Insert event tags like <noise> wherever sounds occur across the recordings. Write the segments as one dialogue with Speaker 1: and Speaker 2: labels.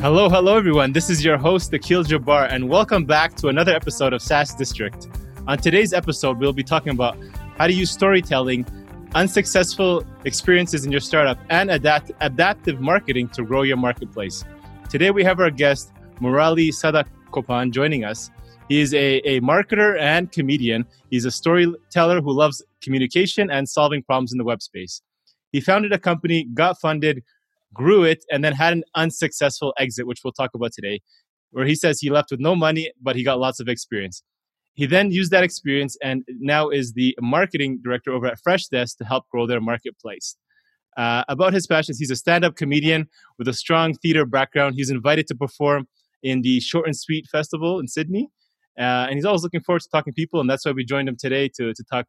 Speaker 1: Hello, hello, everyone. This is your host, Akil Jabbar, and welcome back to another episode of SaaS District. On today's episode, we'll be talking about how to use storytelling, unsuccessful experiences in your startup, and adapt- adaptive marketing to grow your marketplace. Today, we have our guest, Murali Sadakopan, joining us. He is a, a marketer and comedian. He's a storyteller who loves communication and solving problems in the web space. He founded a company, got funded, grew it, and then had an unsuccessful exit, which we'll talk about today, where he says he left with no money, but he got lots of experience. He then used that experience and now is the marketing director over at Freshdesk to help grow their marketplace. Uh, about his passions, he's a stand up comedian with a strong theater background. He's invited to perform in the Short and Sweet Festival in Sydney. Uh, and he's always looking forward to talking to people, and that's why we joined him today to, to talk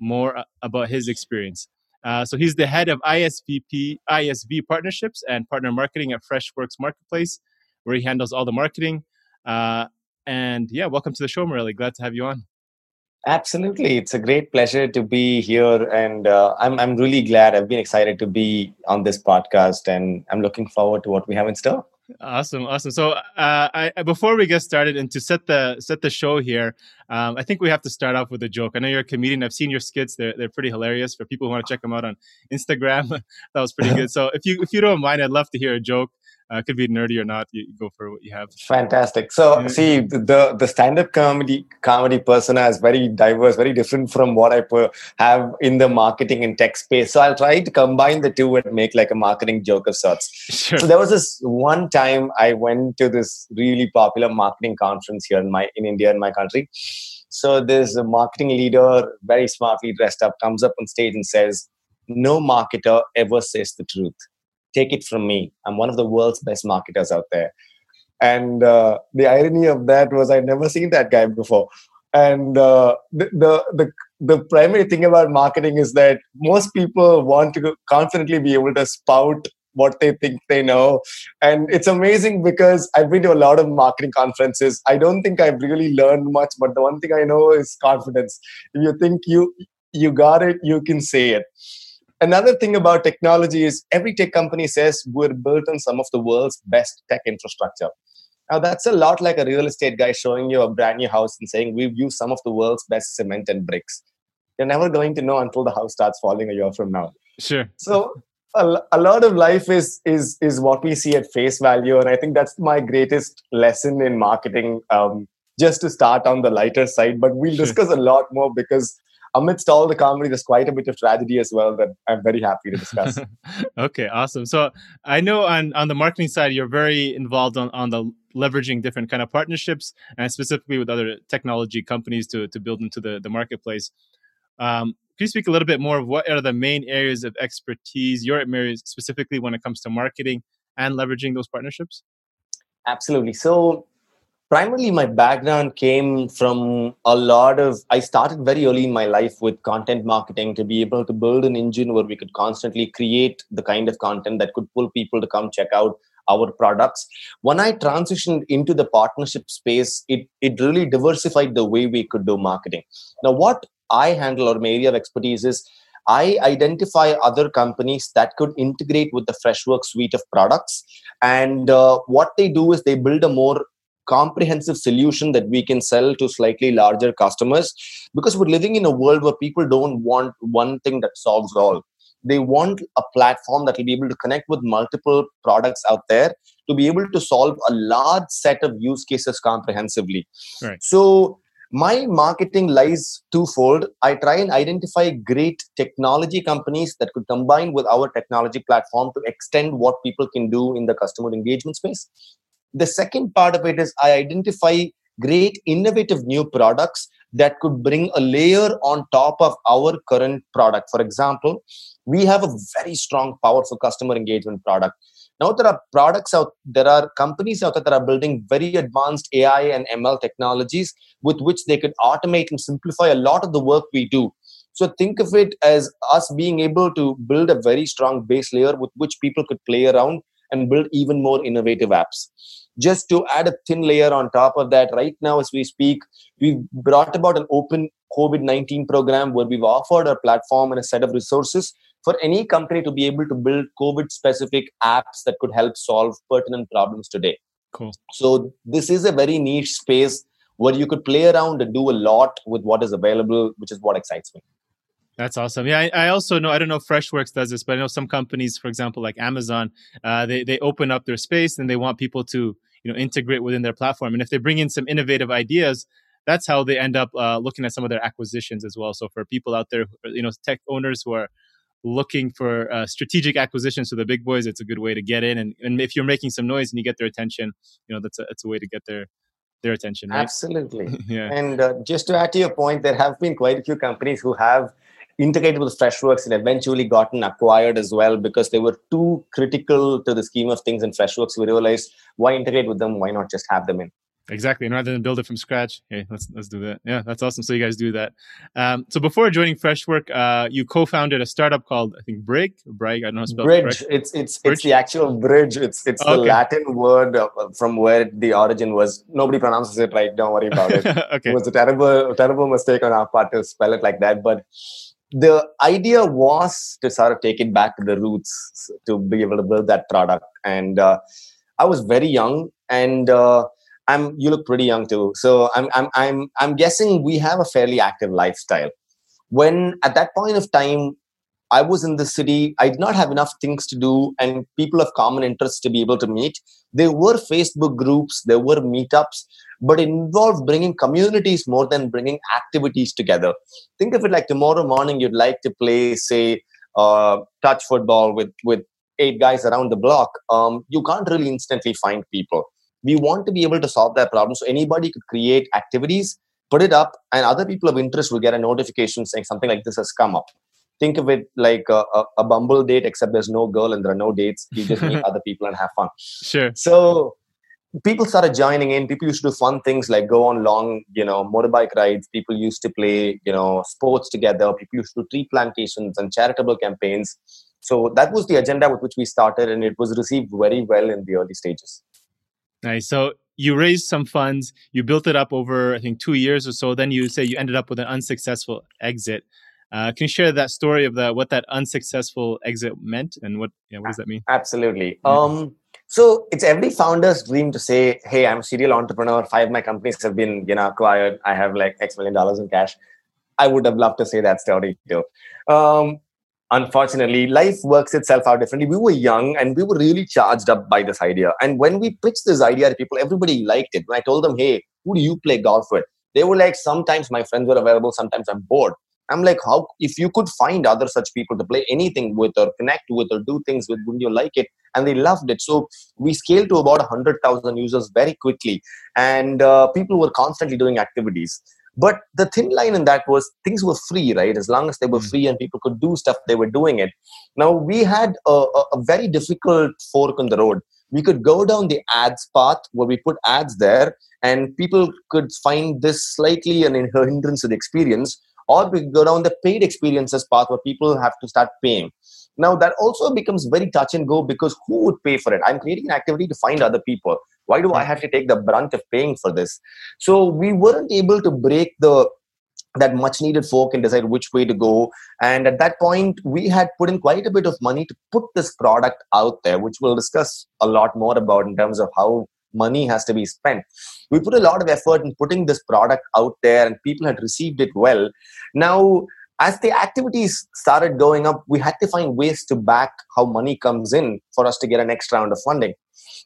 Speaker 1: more uh, about his experience. Uh, so he's the head of ISVP, ISV partnerships and partner marketing at Freshworks Marketplace, where he handles all the marketing. Uh, and yeah, welcome to the show, Murali. Glad to have you on.
Speaker 2: Absolutely, it's a great pleasure to be here, and uh, I'm I'm really glad. I've been excited to be on this podcast, and I'm looking forward to what we have in store.
Speaker 1: Awesome, awesome. So, uh, I, before we get started and to set the set the show here, um, I think we have to start off with a joke. I know you're a comedian. I've seen your skits; they're they're pretty hilarious. For people who want to check them out on Instagram, <laughs> that was pretty <laughs> good. So, if you if you don't mind, I'd love to hear a joke uh, could be nerdy or not. You go for what you have.
Speaker 2: Fantastic. So yeah. see the the stand up comedy comedy persona is very diverse, very different from what I have in the marketing and tech space. So I'll try to combine the two and make like a marketing joke of sorts. Sure. So there was this one time I went to this really popular marketing conference here in my in India in my country. So this marketing leader, very smartly dressed up, comes up on stage and says, "No marketer ever says the truth." Take it from me. I'm one of the world's best marketers out there. And uh, the irony of that was i'd never seen that guy before. And uh, the, the, the the primary thing about marketing is that most people want to confidently be able to spout what they think they know. And it's amazing because i've been to a lot of marketing conferences. I don't think i've really learned much but the one thing i know is confidence. If you think you you got it you can say it Another thing about technology is every tech company says we're built on some of the world's best tech infrastructure. Now, that's a lot like a real estate guy showing you a brand new house and saying we've used some of the world's best cement and bricks. You're never going to know until the house starts falling a year from now.
Speaker 1: Sure.
Speaker 2: So, a, a lot of life is is is what we see at face value, and I think that's my greatest lesson in marketing. Um, just to start on the lighter side, but we'll discuss a lot more because amidst all the comedy, there's quite a bit of tragedy as well that I'm very happy to discuss. <laughs>
Speaker 1: okay, awesome. So I know on, on the marketing side, you're very involved on, on the leveraging different kind of partnerships and specifically with other technology companies to, to build into the, the marketplace. Um, can you speak a little bit more of what are the main areas of expertise your areas specifically when it comes to marketing and leveraging those partnerships?
Speaker 2: Absolutely. So primarily my background came from a lot of i started very early in my life with content marketing to be able to build an engine where we could constantly create the kind of content that could pull people to come check out our products when i transitioned into the partnership space it it really diversified the way we could do marketing now what i handle or my area of expertise is I identify other companies that could integrate with the Freshworks suite of products. And uh, what they do is they build a more comprehensive solution that we can sell to slightly larger customers. Because we're living in a world where people don't want one thing that solves all. They want a platform that will be able to connect with multiple products out there to be able to solve a large set of use cases comprehensively. Right. so my marketing lies twofold. I try and identify great technology companies that could combine with our technology platform to extend what people can do in the customer engagement space the second part of it is I identify great innovative new products that could bring a layer on top of our current product. For example, we have a very strong, powerful customer engagement product. Now there are products out, there are companies out there that are building very advanced AI and ML technologies with which they could automate and simplify a lot of the work we do. So think of it as us being able to build a very strong base layer with which people could play around and build even more innovative apps just to add a thin layer on top of that right now as we speak we've brought about an open covid-19 program where we've offered a platform and a set of resources for any company to be able to build COVID specific apps that could help solve pertinent problems today.
Speaker 1: Cool.
Speaker 2: So this is a very niche space where you could play around and do a lot with what is available, which is what excites me.
Speaker 1: That's awesome. Yeah, I, I, also know. I don't know if Freshworks does this, but I know some companies, for example, like Amazon, uh, they they open up their space and they want people to you know integrate within their platform. And if they bring in some innovative ideas, that's how they end up uh, looking at some of their acquisitions as well. So for people out there, you know, tech owners who are looking for uh, strategic acquisitions to the big boys, it's a good way to get in. And, and if you're making some noise and you get their attention, you know, that's a, that's a way to get their their attention. Right?
Speaker 2: Absolutely. <laughs>
Speaker 1: yeah.
Speaker 2: And uh, just to add to your point, there have been quite a few companies who have integrated with Freshworks and eventually gotten acquired as well because they were too critical to the scheme of things in Freshworks. We realized why integrate with them? Why not just have them in?
Speaker 1: Exactly, and rather than build it from scratch, hey, let's let's do that. Yeah, that's awesome. So you guys do that. Um, so before joining Freshwork, uh, you co-founded a startup called I think Brig, Brig. I don't know. How to spell
Speaker 2: bridge. It it's it's bridge? it's the actual bridge. It's it's the Latin word from where the origin was. Nobody pronounces it right. Don't worry about it. <laughs>
Speaker 1: okay.
Speaker 2: It was a terrible terrible mistake on our part to spell it like that, but the idea was to sort of take it back to the roots to be able to build that product. And uh, i was very young and uh, i'm you look pretty young too. So I'm, I'm i'm i'm guessing we have a fairly active lifestyle. When at that point of time I was in the city. I did not have enough things to do and people of common interest to be able to meet. There were Facebook groups, there were meetups, but involved bringing communities more than bringing activities together. Think of it like tomorrow morning you'd like to play, say, uh, touch football with, with eight guys around the block. Um, you can't really instantly find people. We want to be able to solve that problem. So anybody could create activities, put it up, and other people of interest will get a notification saying something like this has come up think of it like a, a, a, bumble date except there's no girl and there are no dates. You just meet <laughs> other people and have fun.
Speaker 1: Sure.
Speaker 2: So people started joining in. People used to do fun things like go on long you know motorbike rides. People used to play you know sports together. People used to do tree plantations and charitable campaigns. So that was the agenda with which we started and it was received very well in the early stages.
Speaker 1: Nice. So you raised some funds. You built it up over i think two years or so. Then you say you ended up with an unsuccessful exit uh, can you share that story of the what that unsuccessful exit meant and what yeah, what does that mean?
Speaker 2: Absolutely. Yeah. Um, so it's every founder's dream to say, "Hey, I'm a serial entrepreneur. Five of my companies have been you know acquired. I have like X million dollars in cash." I would have loved to say that story too. Um, unfortunately, life works itself out differently. We were young and we were really charged up by this idea. And when we pitched this idea to people, everybody liked it. When I told them, "Hey, who do you play golf with?" They were like, "Sometimes my friends were available. Sometimes I'm bored." I'm like, how if you could find other such people to play anything with or connect with or do things with, wouldn't you like it? And they loved it. So we scaled to about 100,000 users very quickly, and uh, people were constantly doing activities. But the thin line in that was things were free, right? As long as they were hmm. free and people could do stuff, they were doing it. Now we had a, a, a very difficult fork in the road. We could go down the ads path where we put ads there, and people could find this slightly an hindrance to the experience or we go down the paid experiences path where people have to start paying. Now that also becomes very touch and go because who would pay for it? I'm creating an activity to find other people. Why do i have to take the brunt of paying for this? So we weren't able to break the that much needed fork and decide which way to go. And at that point we had put in quite a bit of money to put this product out there which we'll discuss a lot more about in terms of how money has to be spent. We put a lot of effort in putting this product out there and people had received it well. Now as the activities started going up we had to find ways to back how money comes in for us to get a next round of funding.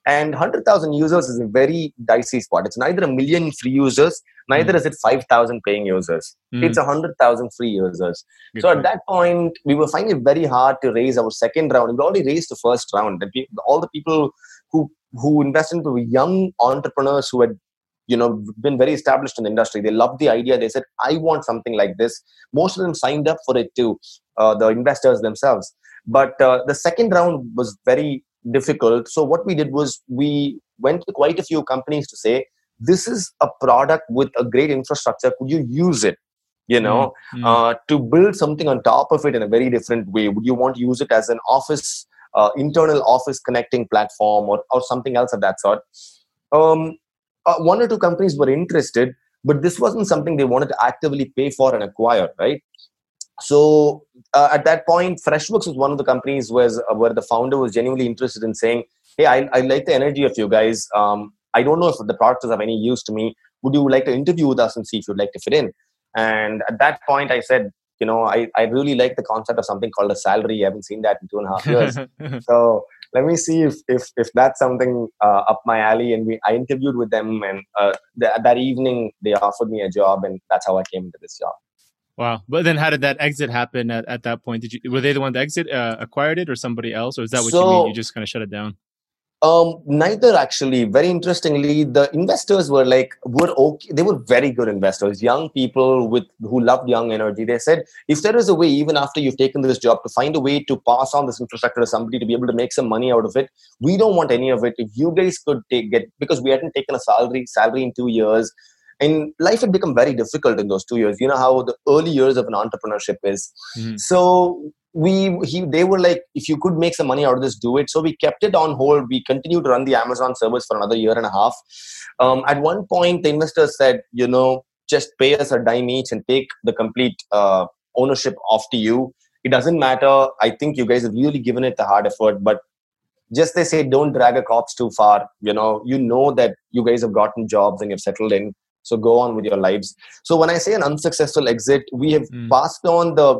Speaker 2: And 100000 users is a very dicey spot. It's neither a million free users neither mm. is it 5000 paying users. Mm. it's 100000 free users. Good so point. at that point we were finding it very hard to raise our second round. We already raised the first round. All the people who who invested into young entrepreneurs who had you know been very established in the industry. They loved the idea. They said i want something like this. Most of them signed up for it too uh, the investors themselves. But uh, the second round was very difficult. So what we did was we went to quite a few companies to say this is a product with a great infrastructure. Could you use it? You know mm-hmm. uh, to build something on top of it in a very different way. Would you want to use it as an office uh, internal office connecting platform or, or something else of that sort. Um, uh, one or two companies were interested, but this wasn't something they wanted to actively pay for and acquire, right? so uh, at that point, Freshworks was one of the companies was uh, where the founder was genuinely interested in saying, "Hey, I, I like the energy of you guys. Um, I don't know if the product is of any use to me. Would you like to interview with us and see if you'd like to fit in?" And at that point, I said, "You know, I, I really like the concept of something called a salary. I haven't seen that in two and a half years. <laughs> so let me see if if, if that's something uh, up my alley." And we I interviewed with them, and uh, th- that evening they offered me a job, and that's how I came into this job.
Speaker 1: Wow. But then how did that exit happen at, at that point? Did you were they the one that exit uh, acquired it or somebody else? Or is that what so, you mean? You just kind of shut it down?
Speaker 2: Um, neither actually. Very interestingly, the investors were like were okay. They were very good investors, young people with who loved young energy. They said, if there is a way, even after you've taken this job, to find a way to pass on this infrastructure to somebody to be able to make some money out of it, we don't want any of it. If you guys could take get because we hadn't taken a salary salary in two years, and life had become very difficult in those two years you know how the early years of an entrepreneurship is mm-hmm. so we he they were like if you could make some money out of this do it. So we kept it on hold. We continued to run the amazon service for another year and a half. Um, at one point the investors said you know just pay us a dime each and take the complete uh, ownership off to you. It doesn't matter. I think you guys have really given it the hard effort but just they say don't drag a corpse too far. You know you know that you guys have gotten jobs and you've settled in. So go on with your lives. So when i say an unsuccessful exit we have mm. passed on the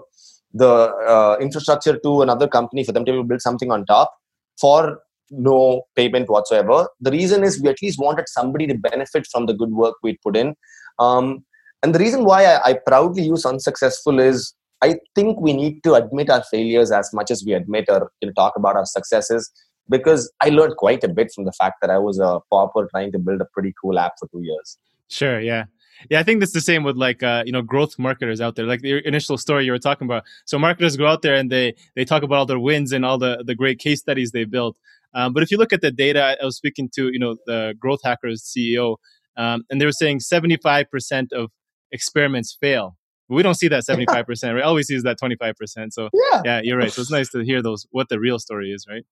Speaker 2: the uh, infrastructure to another company for them to build something on top for no payment whatsoever the reason is we at least wanted somebody to benefit from the good work we'd put in um, and the reason why I, I proudly use unsuccessful is I think we need to admit our failures as much as we admit or you know, talk about our successes because I learned quite a bit from the fact that I was a pauper trying to build a pretty cool app for two years.
Speaker 1: Sure. Yeah. Yeah, I think that's the same with like uh, you know growth marketers out there. Like the initial story you were talking about. So marketers go out there and they they talk about all their wins and all the the great case studies they built. Um, but if you look at the data, I was speaking to you know the Growth Hackers CEO, um, and they were saying seventy five percent of experiments fail. But we don't see that <laughs> seventy five percent. We see is that twenty five percent. So yeah. yeah, you're right. So it's nice to hear those what the real story is, right?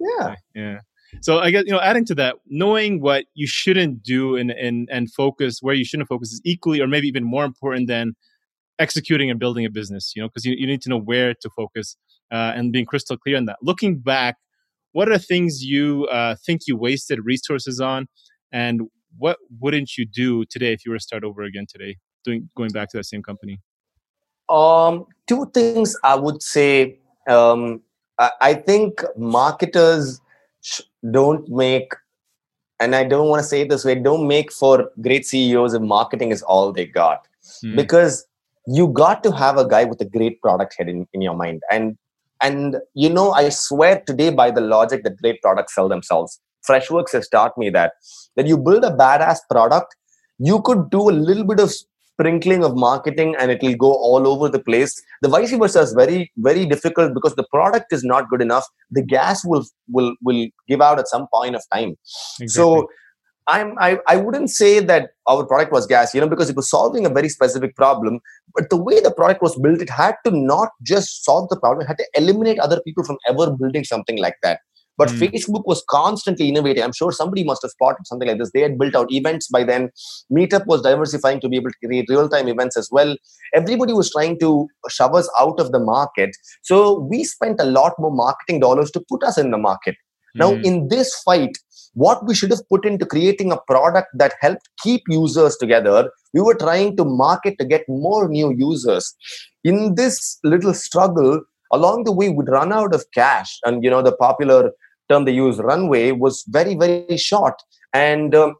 Speaker 2: Yeah.
Speaker 1: Yeah. So I guess you know, adding to that, knowing what you shouldn't do and and and focus where you shouldn't focus is equally or maybe even more important than executing and building a business. You know, because you, you need to know where to focus uh, and being crystal clear on that. Looking back, what are things you uh, think you wasted resources on, and what wouldn't you do today if you were to start over again today, doing going back to that same company?
Speaker 2: Um, two things I would say. Um, I, I think marketers don't make and i don't want to say it this way don't make for great ceos if marketing is all they got. Mm. because you got to have a guy with a great product head in, in your mind. And and you know i swear today by the logic that great products sell themselves. Freshworks has taught me that that you build a badass product you could do a little bit of sprinkling of marketing and it will go all over the place the vice versa is very very difficult because the product is not good enough the gas will will will give out at some point of time exactly. so I'm, I, I wouldn't say that our product was gas, you know, because it was solving a very specific problem. But the way the product was built, it had to not just solve the problem, it had to eliminate other people from ever building something like that. But mm. Facebook was constantly innovating. I'm sure somebody must have spotted something like this. They had built out events by then. Meetup was diversifying to be able to create real time events as well. Everybody was trying to shove us out of the market. So we spent a lot more marketing dollars to put us in the market. Now, hmm. in this fight, what we should have put into creating a product that helped keep users together, we were trying to market to get more new users. In this little struggle, along the way, we'd run out of cash. And, you know, the popular term they use, runway, was very, very short. And um,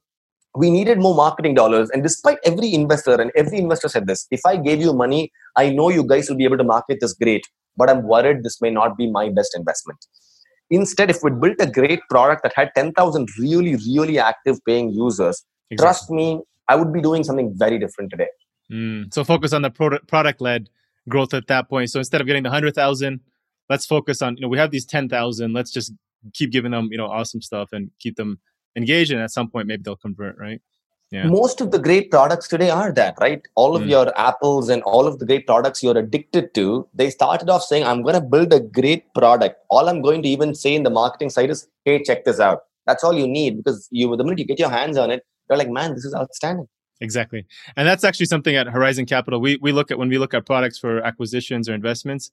Speaker 2: we needed more marketing dollars. And despite every investor, and every investor said this if I gave you money, I know you guys will be able to market this great, but I'm worried this may not be my best investment. Instead, if we built a great product that had 10,000 really, really active paying users, exactly. trust me, I would be doing something very different today.
Speaker 1: Mm, so focus on the product led growth at that point. So instead of getting the 100,000, let's focus on, you know, we have these 10,000. Let's just keep giving them you know awesome stuff and keep them engaged and at some point maybe they'll convert right
Speaker 2: yeah. most of the great products today are that right all of mm. your apples and all of the great products you're addicted to they started off saying i'm going to build a great product all i'm going to even say in the marketing side is hey check this out that's all you need because you the minute you get your hands on it you're like man this is outstanding
Speaker 1: Exactly. And that's actually something at Horizon Capital. We we look at when we look at products for acquisitions or investments,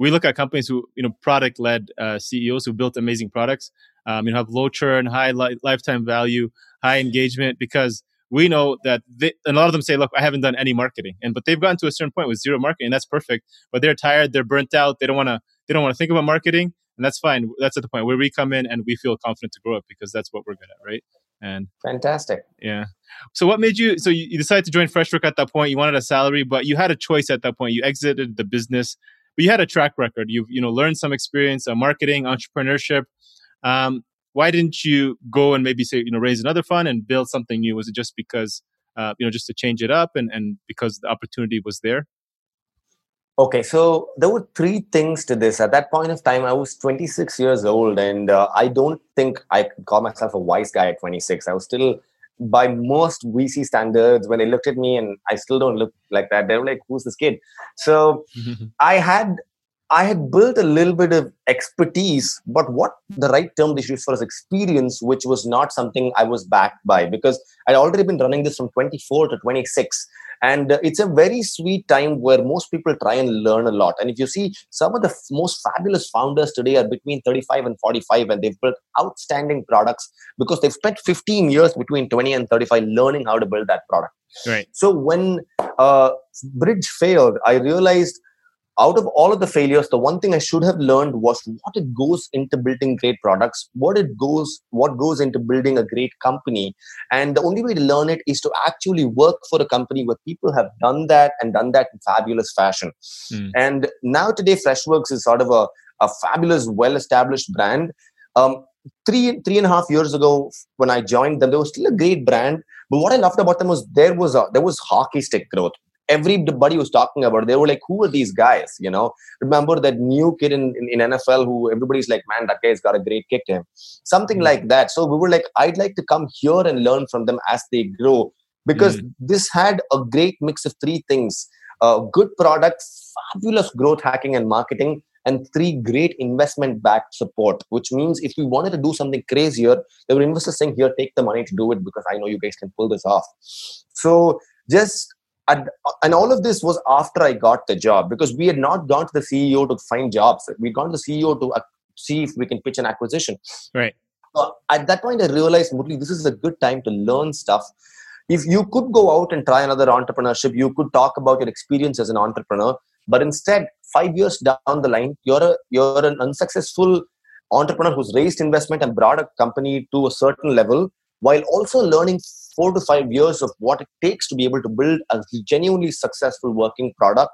Speaker 1: we look at companies who, you know, product led uh, CEOs who built amazing products, um, you know, have low churn, high li- lifetime value, high engagement, because we know that they, and a lot of them say, look, I haven't done any marketing. And, but they've gotten to a certain point with zero marketing and that's perfect, but they're tired, they're burnt out. They don't want to, they don't want to think about marketing and that's fine. That's at the point where we come in and we feel confident to grow up because that's what we're good at. Right. And
Speaker 2: fantastic.
Speaker 1: Yeah. So what made you? So you decided to join Freshwork at that point. You wanted a salary, but you had a choice at that point. You exited the business, but you had a track record. You've you know learned some experience, uh, marketing, entrepreneurship. Um, why didn't you go and maybe say you know raise another fund and build something new? Was it just because uh, you know just to change it up and and because the opportunity was there?
Speaker 2: Okay, so there were three things to this. At that point of time, I was 26 years old, and uh, I don't think I could call myself a wise guy at 26. I was still, by most VC standards, when they looked at me, and I still don't look like that, they were like, "Who's this kid?" So <laughs> I had I had built a little bit of expertise, but what the right term they should use for is experience, which was not something I was backed by because I'd already been running this from 24 to 26. And uh, it's a very sweet time where most people try and learn a lot. And if you see, some of the f- most fabulous founders today are between 35 and 45, and they've built outstanding products because they've spent 15 years between 20 and 35 learning how to build that product.
Speaker 1: Right.
Speaker 2: So when uh, Bridge failed, I realized out of all of the failures the one thing i should have learned was what it goes into building great products what it goes what goes into building a great company. And the only way to learn it is to actually work for a company where people have done that and done that in fabulous fashion. Mm. and now today freshworks is sort of a, a fabulous well established brand. Um, three three and a half years ago when i joined them they were still a great brand but what i loved about them was there was a there was hockey stick growth everybody was talking about it. they were like who are these guys you know remember that new kid in, in, in nfl who everybody's like man that guy's got a great kick to him something mm-hmm. like that so we were like i'd like to come here and learn from them as they grow because mm-hmm. this had a great mix of three things uh, good product fabulous growth hacking and marketing and three great investment backed support which means if we wanted to do something crazier there were investors saying here take the money to do it because i know you guys can pull this off so just and all of this was after I got the job because we had not gone to the CEO to find jobs. We'd gone to the CEO to see if we can pitch an acquisition.
Speaker 1: Right.
Speaker 2: So at that point, I realized, Murli, this is a good time to learn stuff. If you could go out and try another entrepreneurship, you could talk about your experience as an entrepreneur. But instead, five years down the line, you're a you're an unsuccessful entrepreneur who's raised investment and brought a company to a certain level while also learning four to five years of what it takes to be able to build a genuinely successful working product,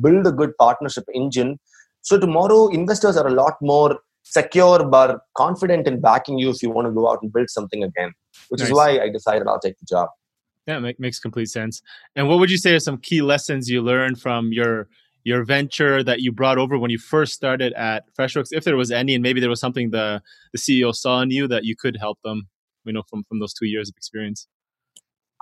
Speaker 2: build a good partnership engine. So tomorrow, investors are a lot more secure but confident in backing you if you want to go out and build something again, which nice. is why I decided I'll take the job.
Speaker 1: Yeah, make, makes complete sense. And what would you say are some key lessons you learned from your your venture that you brought over when you first started at Freshworks, if there was any, and maybe there was something the the CEO saw in you that you could help them, you know, from from those two years of experience?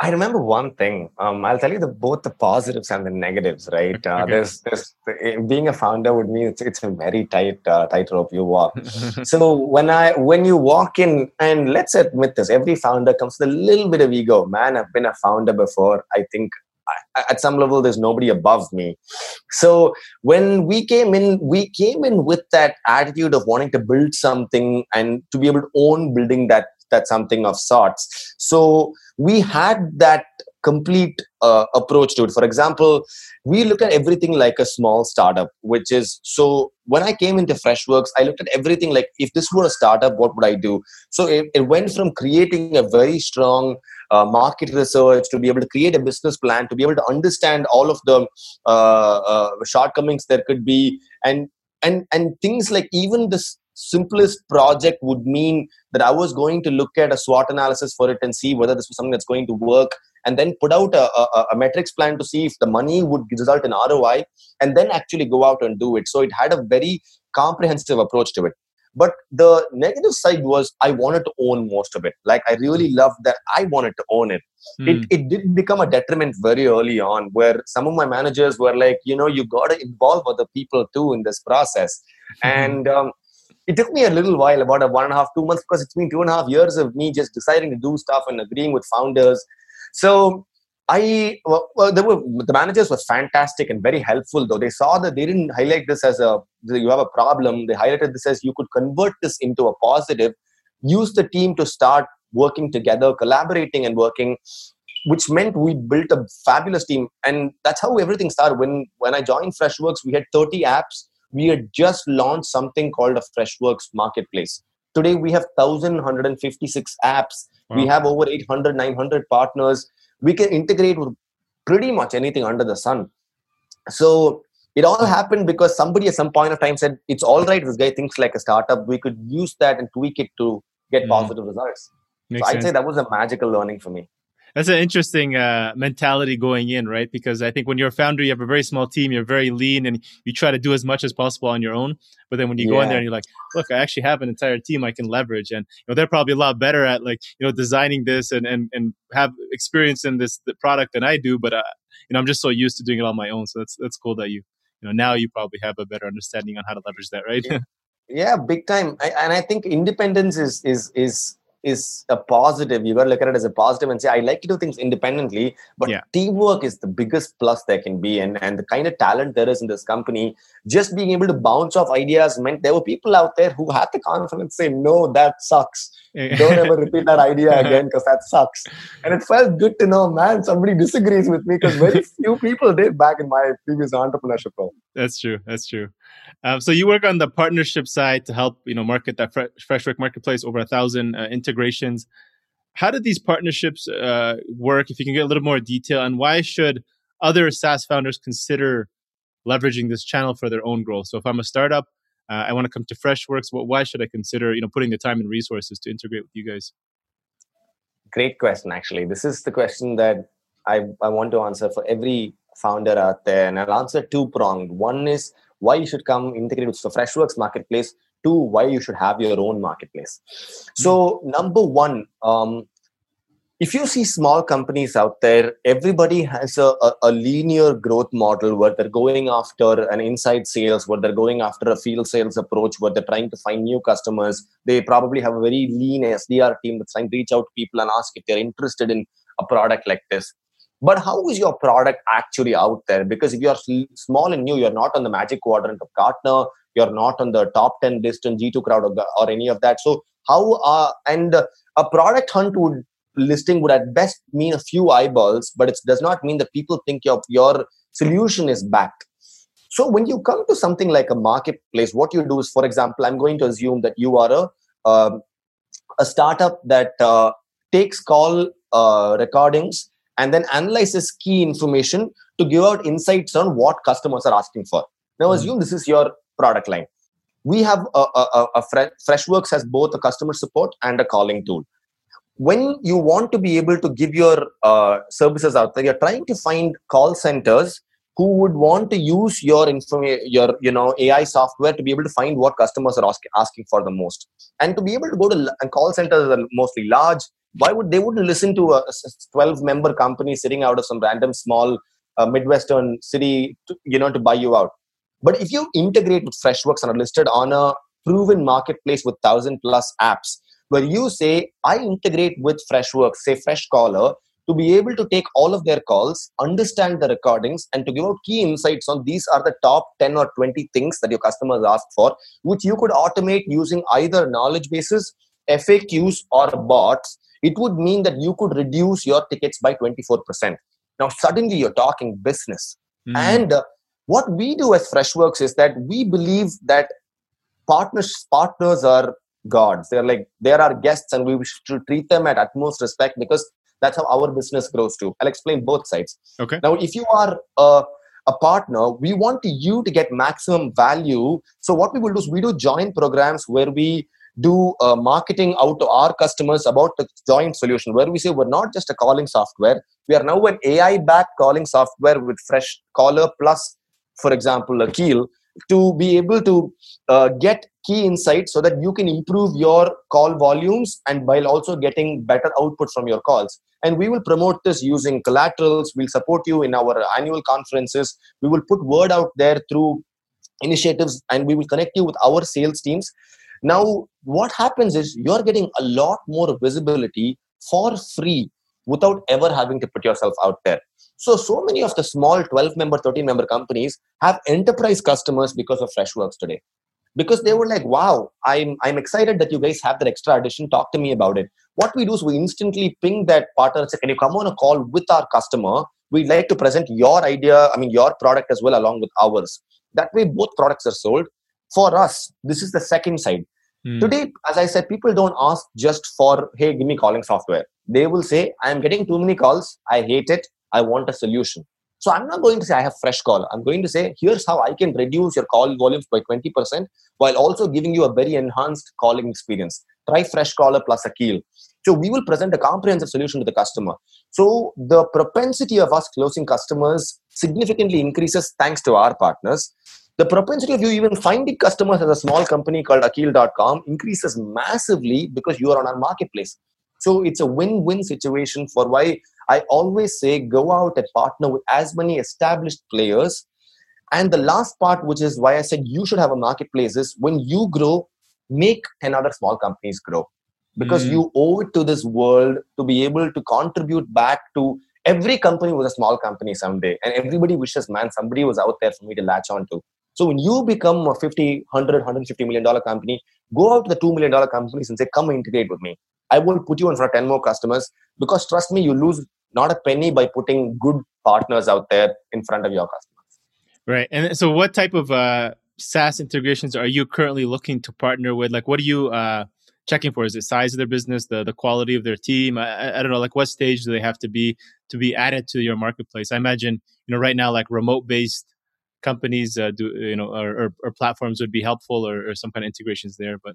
Speaker 2: I remember one thing. Um, I'll tell you the both the positives and the negatives. Right? Uh, okay. There's, there's eh, being a founder would mean it's, it's a very tight uh, tightrope you walk. <laughs> so when I when you walk in, and let's admit this, every founder comes with a little bit of ego. Man, I've been a founder before. I think at some level there's nobody above me so when we came in we came in with that attitude of wanting to build something and to be able to own building that that something of sorts. So we had that complete uh, approach to it. For example we look at everything like a small startup which is so when i came into freshworks i looked at everything like if this were a startup what would i do? So it, it went from creating a very strong uh, market research to be able to create a business plan to be able to understand all of the uh, uh shortcomings there could be and and and things like even this simplest project would mean that I was going to look at a SWOT analysis for it and see whether this was something that's going to work, and then put out a, a, a, metrics plan to see if the money would result in ROI, and then actually go out and do it. So it had a very comprehensive approach to it. But the negative side was I wanted to own most of it. Like I really loved that I wanted to own it. Mm. It it did become a detriment very early on, where some of my managers were like, you know, you got to involve other people too in this process. Mm. And um, it took me a little while, about a one and a half, two months, because it's been two and a half years of me just deciding to do stuff and agreeing with founders. So I well, were the managers were fantastic and very helpful. Though they saw that they didn't highlight this as a you have a problem. They highlighted this as you could convert this into a positive. Use the team to start working together, collaborating and working, which meant we built a fabulous team. And that's how everything started. When when I joined Freshworks, we had 30 apps. We had just launched something called a Freshworks Marketplace. Today we have 1,156 apps. Wow. We have over 800, 900 partners we can integrate with pretty much anything under the sun so it all happened because somebody at some point of time said it's all right this guy thinks like a startup we could use that and tweak it to get mm. positive results Makes so i'd sense. say that was a magical learning for me
Speaker 1: that's an interesting uh, mentality going in, right? Because I think when you're a founder, you have a very small team, you're very lean, and you try to do as much as possible on your own. But then when you yeah. go in there and you're like, look, I actually have an entire team I can leverage, and you know they're probably a lot better at like you know designing this and and and have experience in this the product than I do. But uh, you know I'm just so used to doing it on my own, so that's that's cool that you you know now you probably have a better understanding on how to leverage that, right?
Speaker 2: yeah, <laughs> yeah big time. I, and I think independence is is is is a positive. You got to look at it as a positive and say, I like to do things independently, but yeah. teamwork is the biggest plus there can be. And, and the kind of talent there is in this company, just being able to bounce off ideas meant there were people out there who had the confidence say, no, that sucks. Don't ever repeat that idea <laughs> again because that sucks. And it felt good to know, man, somebody disagrees with me because very few people did back in my previous entrepreneurship role.
Speaker 1: That's true. That's true. Um, so you work on the partnership side to help you know market that Fresh, Freshwork marketplace over a thousand uh, integrations. How did these partnerships uh, work? If you can get a little more detail, and why should other SaaS founders consider leveraging this channel for their own growth? So if I'm a startup, uh, I want to come to Freshworks. Well, why should I consider you know putting the time and resources to integrate with you guys?
Speaker 2: Great question. Actually, this is the question that I I want to answer for every founder out there, and I'll answer two pronged. One is why you should come integrate with the freshworks marketplace two why you should have your own marketplace. So number one um, if you see small companies out there everybody has a, a, a, linear growth model where they're going after an inside sales where they're going after a field sales approach where they're trying to find new customers. They probably have a very lean sdr team that's trying to reach out to people and ask if they're interested in a product like this but how is your product actually out there? Because if you're small and new you're not on the magic quadrant of gartner you're not on the top 10 list in g2 crowd or, or any of that. So how uh, and a product hunt would listing would at best mean a few eyeballs but it does not mean that people think your your solution is back. So when you come to something like a marketplace what you do is for example i'm going to assume that you are a uh, a startup that uh, takes call uh, recordings and then analyzes key information to give out insights on what customers are asking for. Now, mm-hmm. assume this is your product line. We have a, a, a Freshworks has both a customer support and a calling tool. When you want to be able to give your uh, services out there, you're trying to find call centers who would want to use your information, your you know AI software to be able to find what customers are ask, asking for the most, and to be able to go to and call centers are mostly large why would they wouldn't listen to a 12 member company sitting out of some random small uh, midwestern city to, you know to buy you out? But if you integrate with freshworks and are listed on a proven marketplace with 1000 plus apps where you say i integrate with freshworks say freshcaller to be able to take all of their calls understand the recordings and to give out key insights on these are the top 10 or 20 things that your customers ask for which you could automate using either knowledge bases faqs or bots it would mean that you could reduce your tickets by 24%. Now, suddenly you're talking business. Mm. And uh, what we do as Freshworks is that we believe that partners partners are gods. They're like they're our guests, and we should treat them at utmost respect because that's how our business grows too. I'll explain both sides.
Speaker 1: Okay.
Speaker 2: Now, if you are a, a partner, we want you to get maximum value. So what we will do is we do joint programs where we do uh, marketing out to our customers about the joint solution where we say we're not just a calling software. We are now an ai backed calling software with fresh caller plus for example Akil to be able to uh, get key insights so that you can improve your call volumes and while also getting better output from your calls. And we will promote this using collaterals. We'll support you in our annual conferences. We will put word out there through initiatives and we will connect you with our sales teams now, what happens is you're getting a lot more visibility for free without ever having to put yourself out there. So, so many of the small 12 member, 13 member companies have enterprise customers because of Freshworks today. Because they were like, wow, I'm, I'm excited that you guys have that extra addition. Talk to me about it. What we do is we instantly ping that partner and say, can you come on a call with our customer? We'd like to present your idea, I mean, your product as well, along with ours. That way, both products are sold. For us, this is the second side. Mm. Today, as I said, people don't ask just for, hey, give me calling software. They will say, I'm getting too many calls. I hate it. I want a solution. So I'm not going to say I have fresh call. I'm going to say, here's how I can reduce your call volumes by 20% while also giving you a very enhanced calling experience. Try Freshcaller plus Akil. So we will present a comprehensive solution to the customer. So the propensity of us closing customers significantly increases thanks to our partners. The propensity of you even finding customers as a small company called Akil.com increases massively because you are on our marketplace. So it's a win-win situation for why I always say go out and partner with as many established players. And the last part, which is why I said you should have a marketplace, is when you grow, make 10 other small companies grow. Because mm. you owe it to this world to be able to contribute back to every company was a small company someday. And everybody wishes, man, somebody was out there for me to latch on to. So when you become a 50, 100, 150 million dollar company, go out to the $2 million companies and say, come integrate with me. I will put you in front of 10 more customers because trust me, you lose not a penny by putting good partners out there in front of your customers.
Speaker 1: Right. And so, what type of uh, SaaS integrations are you currently looking to partner with? Like, what are you uh, checking for? Is it size of their business, the the quality of their team? I, I don't know. Like, what stage do they have to be to be added to your marketplace? I imagine you know right now, like remote based companies uh, do you know or, or, or, platforms would be helpful or, or some kind of integrations there, but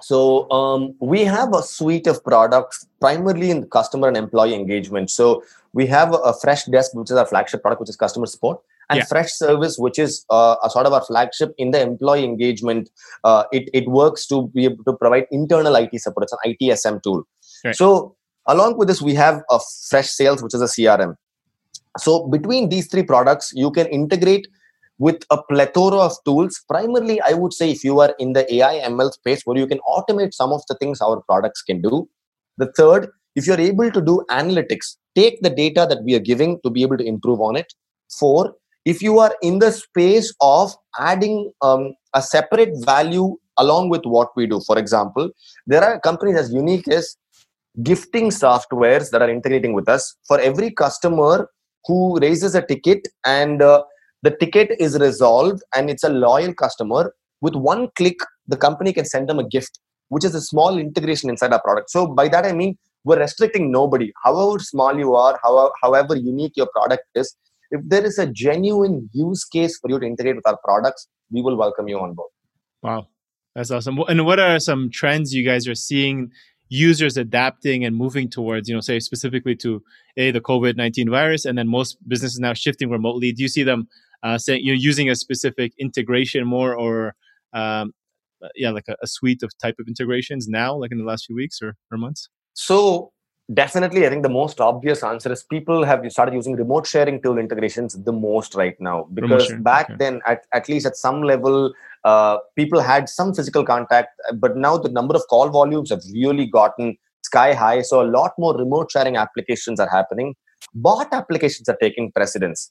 Speaker 2: so um, we have a suite of products primarily in customer and employee engagement. So we have a Freshdesk, which is our flagship product, which is customer support, and yeah. Freshservice, which is uh, a sort of our flagship in the employee engagement. Uh, it, it works to be able to provide internal IT support. It's an ITSM tool. Right. So along with this, we have a Freshsales, which is a CRM. So between these three products, you can integrate with a plethora of tools. Primarily, I would say if you are in the AI ML space where you can automate some of the things our products can do. The third, if you're able to do analytics, take the data that we are giving to be able to improve on it. Four, if you are in the space of adding um, a separate value along with what we do, for example, there are companies as unique as gifting softwares that are integrating with us. For every customer who raises a ticket and uh, the ticket is resolved and it's a loyal customer with one click the company can send them a gift which is a small integration inside our product. So by that i mean we're restricting nobody however small you are however, however unique your product is. If there is a genuine use case for you to integrate with our products we will welcome you on board.
Speaker 1: Wow. That's awesome. And what are some trends you guys are seeing users adapting and moving towards, you know, say specifically to a the COVID nineteen virus, and then most businesses now shifting remotely. Do you see them uh, saying you're using a specific integration more or um, yeah like a, a, suite of type of integrations now like in the last few weeks or, or months
Speaker 2: so definitely i think the most obvious answer is people have started using remote sharing tool integrations the most right now. Because back okay. then at, at least at some level uh, people had some physical contact but now the number of call volumes have really gotten sky high. So a lot more remote sharing applications are happening. Bot applications are taking precedence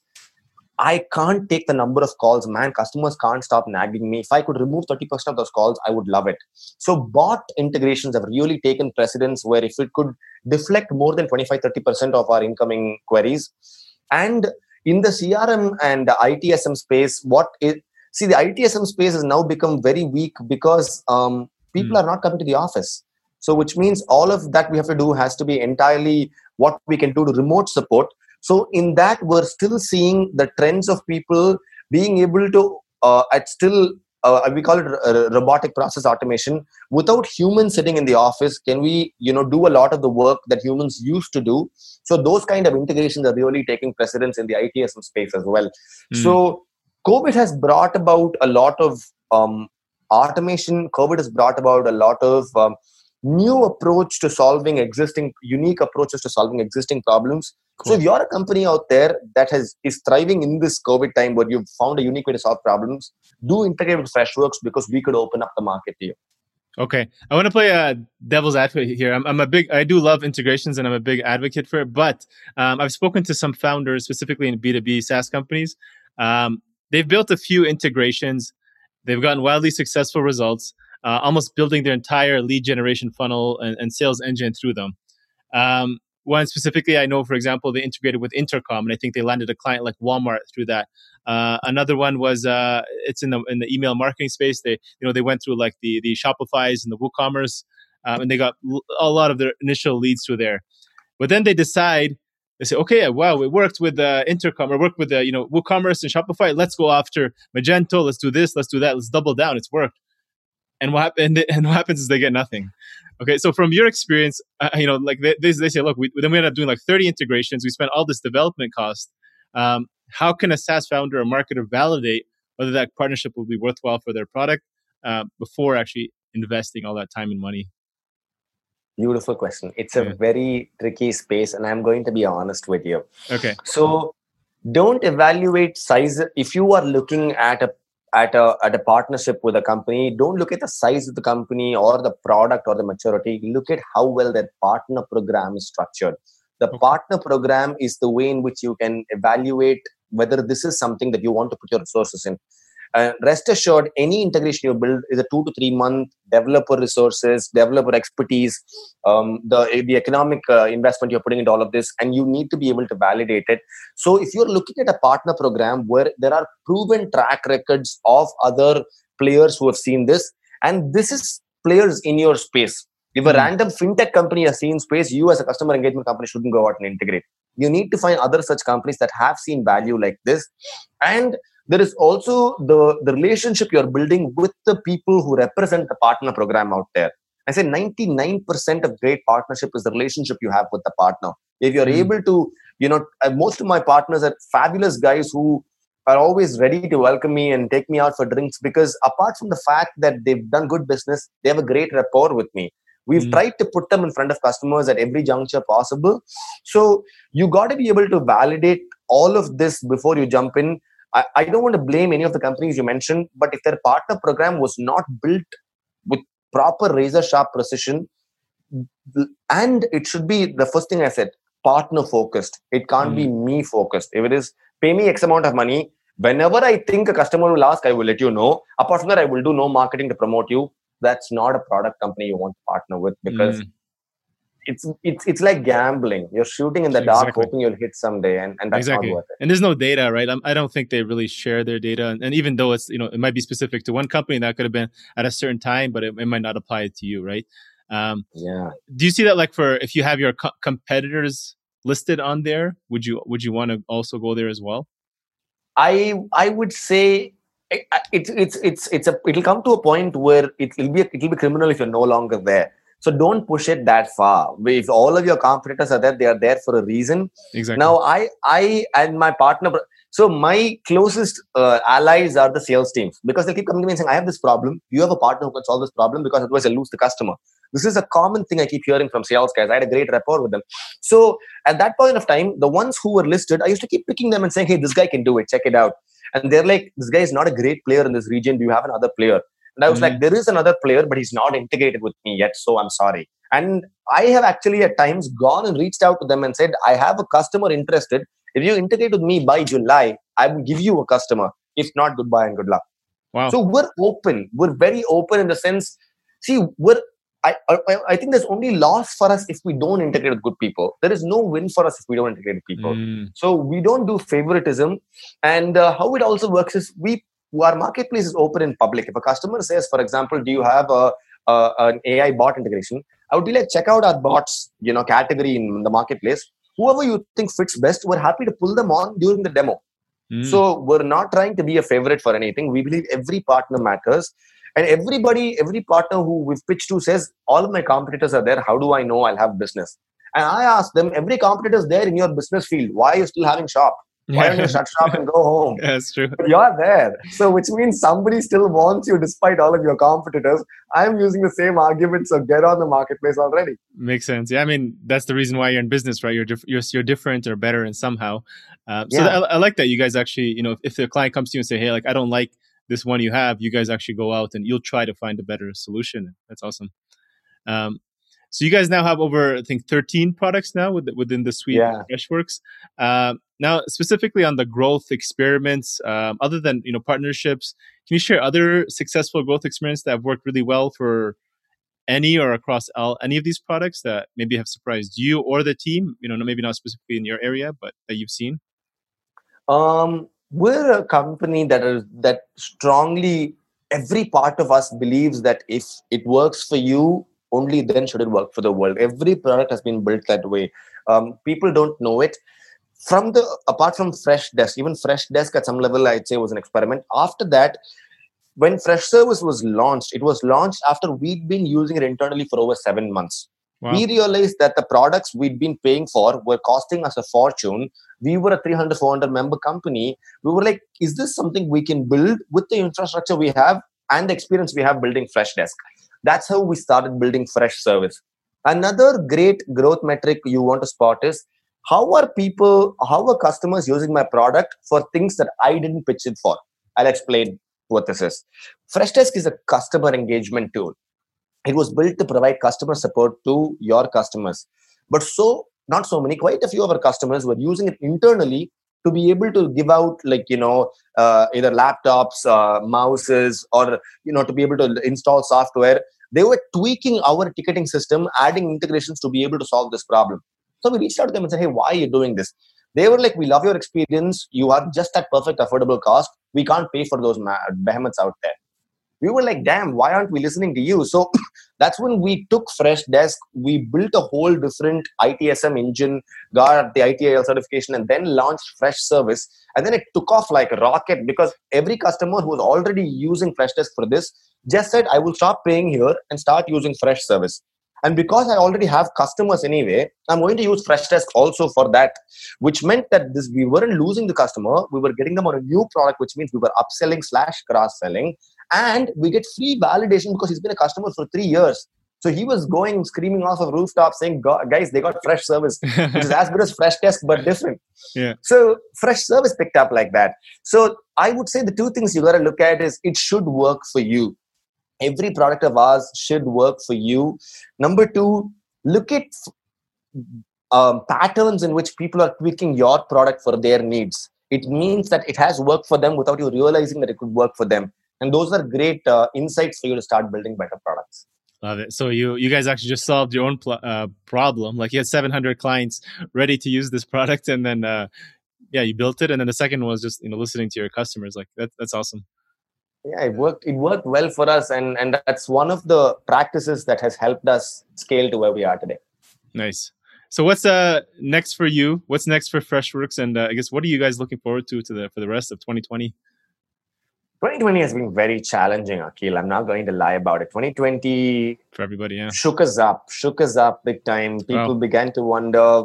Speaker 2: I can't take the number of calls, man. Customers can't stop nagging me. If I could remove 30% of those calls, I would love it. So, bot integrations have really taken precedence where if it could deflect more than 25 30% of our incoming queries. And in the CRM and ITSM space, what is see the ITSM space has now become very weak because um, people mm. are not coming to the office. So, which means all of that we have to do has to be entirely what we can do to remote support so in that we're still seeing the trends of people being able to uh, at still uh, we call it r- robotic process automation. Without humans sitting in the office can we you know do a lot of the work that humans used to do? So those kind of integrations are really taking precedence in the itsm space as well. Mm. so covid has brought about a lot of um, automation. Covid has brought about a lot of um, new approach to solving existing unique approaches to solving existing problems cool. so if you're a company out there that has is thriving in this covid time where you've found a unique way to solve problems do integrate with freshworks because we could open up the market to you
Speaker 1: Okay, I want to play a devil's advocate here. I'm, I'm, a big, I do love integrations, and I'm a big advocate for it. But um, I've spoken to some founders, specifically in B2B SaaS companies. Um, they've built a few integrations. They've gotten wildly successful results, uh, almost building their entire lead generation funnel and, and sales engine through them. Um, one specifically, I know, for example, they integrated with Intercom, and I think they landed a client like Walmart through that. Uh, another one was uh, it's in the in the email marketing space. They you know they went through like the the Shopify's and the WooCommerce, um, and they got a lot of their initial leads through there. But then they decide they say, okay, wow, it worked with uh, Intercom or worked with uh, you know WooCommerce and Shopify. Let's go after Magento. Let's do this. Let's do that. Let's double down. It's worked. And what? And what happens is they get nothing. Okay, so from your experience, uh, you know, like they, they, say, look, we, then we end up doing like 30 integrations. We spent all this development cost. Um, how can a SaaS founder or marketer validate whether that partnership will be worthwhile for their product uh, before actually investing all that time and money?
Speaker 2: Beautiful question. It's a yeah. very tricky space, and I'm going to be honest with you.
Speaker 1: Okay.
Speaker 2: So don't evaluate size. If you are looking at a at a at a partnership with a company don't look at the size of the company or the product or the maturity. Look at how well their partner program is structured. The partner program is the way in which you can evaluate whether this is something that you want to put your resources in uh, rest assured any integration you build is a two to three month developer resources developer expertise um, the the economic uh, investment you're putting into all of this and you need to be able to validate it. So if you're looking at a partner program where there are proven track records of other players who have seen this and this is players in your space. If a mm random fintech company has seen space you as a customer engagement company shouldn't go out and integrate. You need to find other such companies that have seen value like this. And there is also the the relationship you're building with the people who represent the partner program out there. I say 99% of great partnership is the relationship you have with the partner. If you're mm. able to you know uh, most of my partners are fabulous guys who are always ready to welcome me and take me out for drinks because apart from the fact that they've done good business they have a great rapport with me. We've mm. tried to put them in front of customers at every juncture possible. So you got to be able to validate all of this before you jump in I, I don't want to blame any of the companies you mentioned, but if their partner program was not built with proper razor sharp precision, and it should be the first thing I said partner focused. It can't mm. be me focused. If it is pay me X amount of money, whenever I think a customer will ask, I will let you know. Apart from that, I will do no marketing to promote you. That's not a product company you want to partner with because mm it's it's it's like gambling. You're shooting in the dark, exactly. hoping you'll hit someday, and, and that's exactly. not worth it.
Speaker 1: And there's no data, right? I'm, I do not think they really share their data. And, and, even though it's you know it might be specific to one company, that could have been at a certain time, but it, it might not apply to you, right?
Speaker 2: Um, yeah.
Speaker 1: Do you see that like for if you have your co- competitors listed on there, would you would you want to also go there as well?
Speaker 2: I I would say it's it's it's it's a it'll come to a point where it, will be a, it'll be criminal if you're no longer there so don't push it that far. If all of your competitors are there, they are there for a reason.
Speaker 1: Exactly.
Speaker 2: Now, I, I and my partner. So my closest uh, allies are the sales teams because they keep coming to me and saying, "I have this problem. You have a partner who can solve this problem because otherwise I lose the customer." This is a common thing I keep hearing from sales guys. I had a great rapport with them. So at that point of time, the ones who were listed, I used to keep picking them and saying, "Hey, this guy can do it. Check it out." And they're like, "This guy is not a great player in this region. Do you have another player?" And I was mm-hmm. like, there is another player, but he's not integrated with me yet. So I'm sorry. And I have actually at times gone and reached out to them and said, I have a customer interested. If you integrate with me by July, I will give you a customer. If not, goodbye and good luck.
Speaker 1: Wow.
Speaker 2: So we're open. We're very open in the sense, see, we're I, I, I, think there's only loss for us if we don't integrate with good people. There is no win for us if we don't integrate with people. Mm. So we don't do favoritism. And uh, how it also works is we our marketplace is open in public. If a customer says, for example, do you have a, a an AI bot integration? I would be like, check out our bots, you know, category in the marketplace. Whoever you think fits best, we're happy to pull them on during the demo. Mm. So we're not trying to be a favorite for anything. We believe every partner matters. And everybody, every partner who we've pitched to says, all of my competitors are there. How do I know I'll have business? And I ask them, every competitor is there in your business field. Why are you still having shop? Why don't you shut shop and go home? <laughs>
Speaker 1: That's true.
Speaker 2: But you're there. So, which means somebody still wants you despite all of your competitors. I'm using the same argument. So, get on the marketplace already.
Speaker 1: Makes sense. Yeah. I mean, that's the reason why you're in business, right? You're, diff- you're, you're different or better in somehow. Uh, so, yeah. I, I, like that you guys actually, you know, if, if the client comes to you and say, hey, like, I don't like this one you have, you guys actually go out and you'll try to find a better solution. That's awesome. Um, so you guys now have over, I think, 13 products now within the suite yeah. Freshworks. Uh, now, specifically on the growth experiments, um, other than you know partnerships, can you share other successful growth experiments that have worked really well for any or across all, any of these products that maybe have surprised you or the team? You know, maybe not specifically in your area, but that you've seen.
Speaker 2: Um, we're a company that is that strongly every part of us believes that if it works for you only then should it work for the world. Every product has been built that way. Um, people don't know it. From the apart from Freshdesk even Freshdesk at some level i'd say was an experiment. After that when Freshservice was launched it was launched after we'd been using it internally for over seven months. Wow. we realized that the products we'd been paying for were costing us a fortune. We were a 300 400 member company. We were like is this something we can build with the infrastructure we have and the experience we have building Freshdesk that's how we started building Freshservice. another great growth metric you want to spot is how are people how are customers using my product for things that i didn't pitch it for? I'll explain what this is. Freshdesk is a customer engagement tool. It was built to provide customer support to your customers. But so not so many quite a few of our customers were using it internally to be able to give out like you know uh, either laptops uh, mouses or you know to be able to install software they were tweaking our ticketing system adding integrations to be able to solve this problem. So we reached out to them and said hey why are you doing this? They were like we love your experience. You are just at perfect affordable cost. We can't pay for those behemoths out there. We were like, damn, why aren't we listening to you? So that's when we took Freshdesk. We built a whole different ITSM engine, got the ITIL certification, and then launched Freshservice. And then it took off like a rocket because every customer who was already using Freshdesk for this just said, I will stop paying here and start using Freshservice. And because I already have customers anyway, I'm going to use Freshdesk also for that, which meant that this we weren't losing the customer, we were getting them on a new product, which means we were upselling slash cross selling, and we get free validation because he's been a customer for three years. So he was going screaming off of rooftops saying, "Guys, they got Freshservice, which is as good as Freshdesk but different."
Speaker 1: Yeah.
Speaker 2: So Freshservice picked up like that. So I would say the two things you got to look at is it should work for you. Every product of ours should work for you. Number two, look at um, patterns in which people are tweaking your product for their needs. It means that it has worked for them without you realizing that it could work for them and those are great uh, insights for you to start building better products.
Speaker 1: Love it. So you you guys actually just solved your own pl- uh, problem. Like you had 700 clients ready to use this product and then uh, yeah you built it and then the second was just you know listening to your customers. Like that, that's awesome.
Speaker 2: Yeah it worked it worked well for us and and that's one of the practices that has helped us scale to where we are today.
Speaker 1: Nice. So what's uh next for you? What's next for freshworks? And uh, i guess what are you guys looking forward to to the for the rest of 2020
Speaker 2: 2020 has been very challenging, Akil. I'm not going to lie about it. 2020
Speaker 1: for everybody, yeah,
Speaker 2: shook us up, shook us up big time. People wow. began to wonder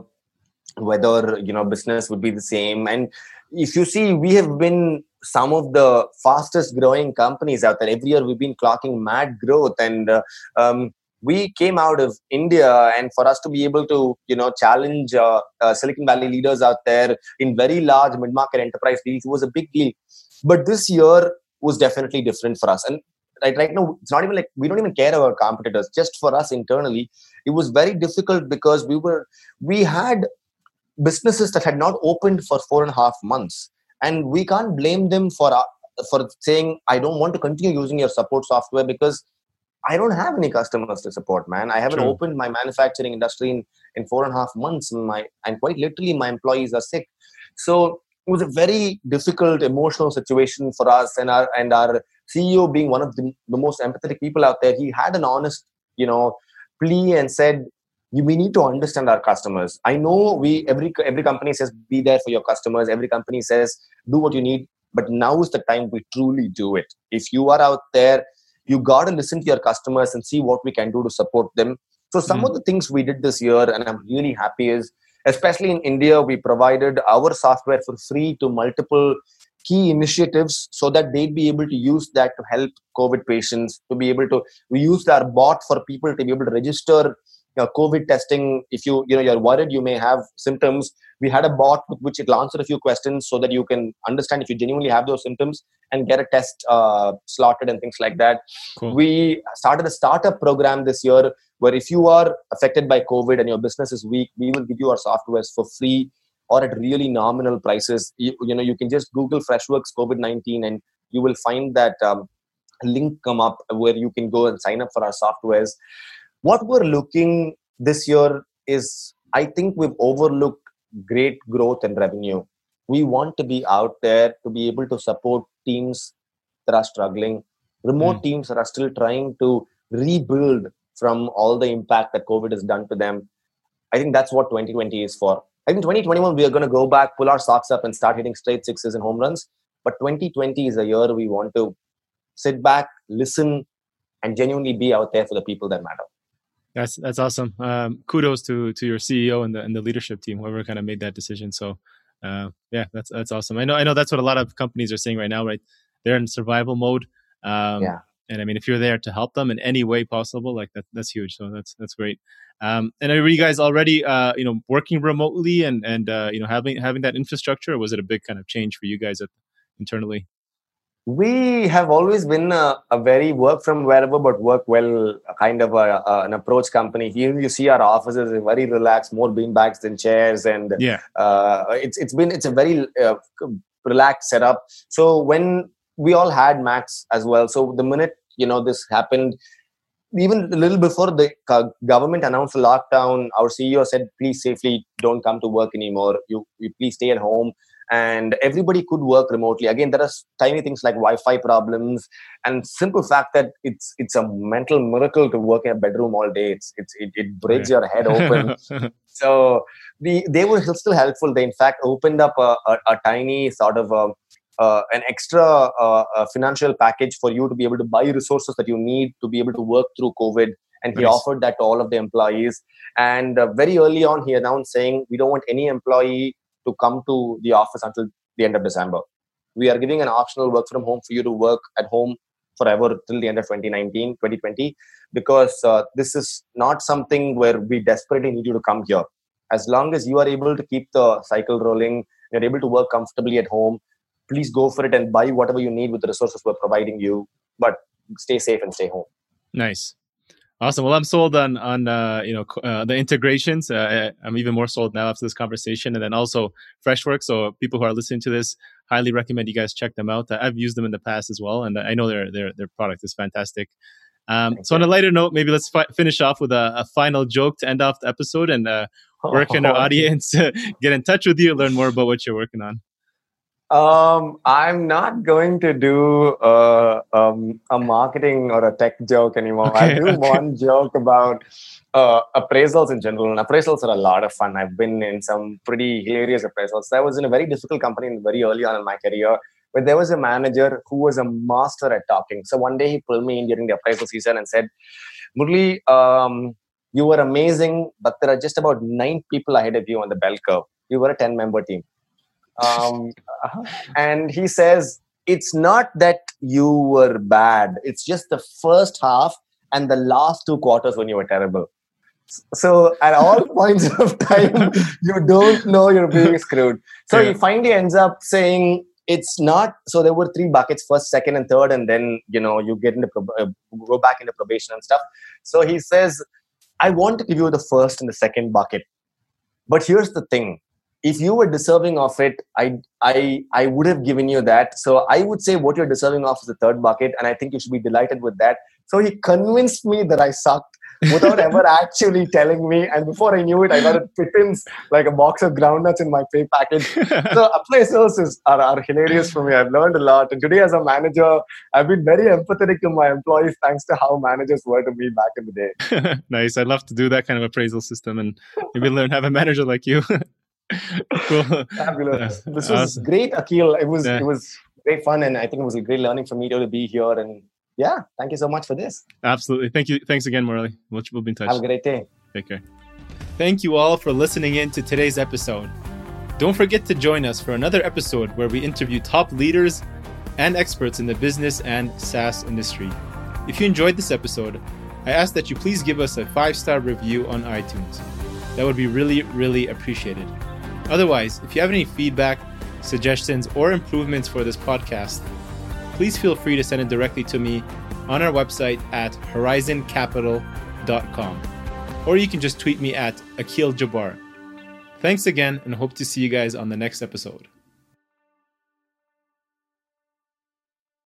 Speaker 2: whether you know business would be the same. And if you see, we have been some of the fastest growing companies out there. Every year, we've been clocking mad growth, and uh, um, we came out of India, and for us to be able to, you know, challenge uh, uh, Silicon Valley leaders out there in very large mid-market enterprise deals was a big deal. But this year, was definitely different for us. And right, right now, it's not even like we don't even care about competitors. Just for us internally, it was very difficult because we were we had businesses that had not opened for four and a half months, and we can't blame them for uh, for saying I don't want to continue using your support software because I don't have any customers to support, man. I haven't True. opened my manufacturing industry in, in four and a half months. And my and quite literally my employees are sick. So it was a very difficult emotional situation for us and our and our ceo being one of the, the most empathetic people out there. He had an honest you know plea and said we need to understand our customers. I know we every every company says be there for your customers. Every company says do what you need but now is the time we truly do it. If you are out there you got to listen to your customers and see what we can do to support them. So some mm. of the things we did this year and i'm really happy is especially in India, we provided our software for free to multiple key initiatives so that they'd be able to use that to help COVID patients, to be able to, we used our bot for people to be able to register you know, COVID testing. If you you know you're worried you may have symptoms, we had a bot with which it'll answer a few questions so that you can understand if you genuinely have those symptoms and get a test uh, slotted and things like that. Cool. We started a startup program this year where if you are affected by COVID and your business is weak, we will give you our softwares for free or at really nominal prices. You, you know, you can just Google Freshworks COVID 19 and you will find that um, link come up where you can go and sign up for our softwares. What we're looking this year is, I think we've overlooked great growth and revenue. We want to be out there to be able to support teams that are struggling, remote mm. teams that are still trying to rebuild from all the impact that COVID has done to them. I think that's what 2020 is for. I think 2021 we are going to go back, pull our socks up, and start hitting straight sixes and home runs. But 2020 is a year we want to sit back, listen, and genuinely be out there for the people that matter.
Speaker 1: That's that's awesome. Um, kudos to to your CEO and the and the leadership team, whoever kind of made that decision. So, uh, yeah, that's that's awesome. I know I know that's what a lot of companies are saying right now. Right, they're in survival mode. Um, yeah. And I mean, if you're there to help them in any way possible, like that, that's huge. So that's that's great. Um, and are you guys already, uh, you know, working remotely and and uh, you know having having that infrastructure, or was it a big kind of change for you guys at, internally?
Speaker 2: We have always been a, a, very work from wherever but work well kind of a, a, an approach company. Here you see our offices are very relaxed more beanbags than chairs and
Speaker 1: yeah.
Speaker 2: uh, it's it's been it's a very uh, relaxed setup. So when we all had macs as well so the minute you know this happened even a little before the government announced the lockdown our ceo said please safely don't come to work anymore. You, you please stay at home and everybody could work remotely. Again there are tiny things like wi-fi problems and simple fact that it's it's a mental miracle to work in a bedroom all day. It's, it's it, it breaks your head open. <laughs> So we they were still helpful. They in fact opened up a, a, a tiny sort of a, uh, an extra uh, financial package for you to be able to buy resources that you need to be able to work through covid. And he nice. offered that to all of the employees. And uh, very early on he announced saying we don't want any employee to come to the office until the end of December. We are giving an optional work from home for you to work at home forever till the end of 2019, 2020, because uh, this is not something where we desperately need you to come here. As long as you are able to keep the cycle rolling, you're able to work comfortably at home, please go for it and buy whatever you need with the resources we're providing you. But stay safe and stay home.
Speaker 1: Nice. Awesome. Well, I'm sold on on uh, you know uh, the integrations. Uh, I'm even more sold now after this conversation, and then also Freshworks. So people who are listening to this, highly recommend you guys check them out. I've used them in the past as well, and I know their their their product is fantastic. Um, so on a lighter note, maybe let's fi- finish off with a, a, final joke to end off the episode, and uh, where can our <laughs> audience <laughs> get in touch with you, learn more about what you're working on?
Speaker 2: Um, I'm not going to do uh, um, a marketing or a tech joke anymore. Okay, I do okay. one joke about uh, appraisals in general. And appraisals are a lot of fun. I've been in some pretty hilarious appraisals. I was in a very difficult company very early on in my career where there was a manager who was a master at talking. So one day he pulled me in during the appraisal season and said, Murli, um, you were amazing, but there are just about nine people ahead of you on the bell curve. You were a 10 member team um, and he says it's not that you were bad. It's just the first half and the last two quarters when you were terrible. So at all <laughs> points of time you don't know you're being screwed. So yeah. he finally ends up saying it's not so there were three buckets first second and third and then you know you get into uh, go back into probation and stuff. So he says i want to give you the first and the second bucket but here's the thing if you were deserving of it, I I I would have given you that. So I would say what you're deserving of is the third bucket, and I think you should be delighted with that. So he convinced me that I sucked without <laughs> ever actually telling me. And before I knew it, I got a pittance like a box of groundnuts in my pay package. so <laughs> appraisals is, are, are hilarious for me. I've learned a lot. And today, as a manager, I've been very empathetic to my employees thanks to how managers were to me back in the day. <laughs>
Speaker 1: nice. I'd love to do that kind of appraisal system and maybe learn have a manager like you
Speaker 2: cool. Fabulous. This was awesome. great, Akil. It was yeah. it was great fun, and I think it was a great learning for me to be here. And yeah, thank you so much for this.
Speaker 1: Absolutely. Thank you. Thanks again, Morley. We'll, we'll be in touch.
Speaker 2: Have a great day.
Speaker 1: Take care. Thank you all for listening in to today's episode. Don't forget to join us for another episode where we interview top leaders and experts in the business and SaaS industry. If you enjoyed this episode, I ask that you please give us a five star review on iTunes. That would be really, really appreciated. Otherwise, if you have any feedback, suggestions, or improvements for this podcast, please feel free to send it directly to me on our website at horizoncapital.com. Or you can just tweet me at Akil Jabbar. Thanks again and hope to see you guys on the next episode.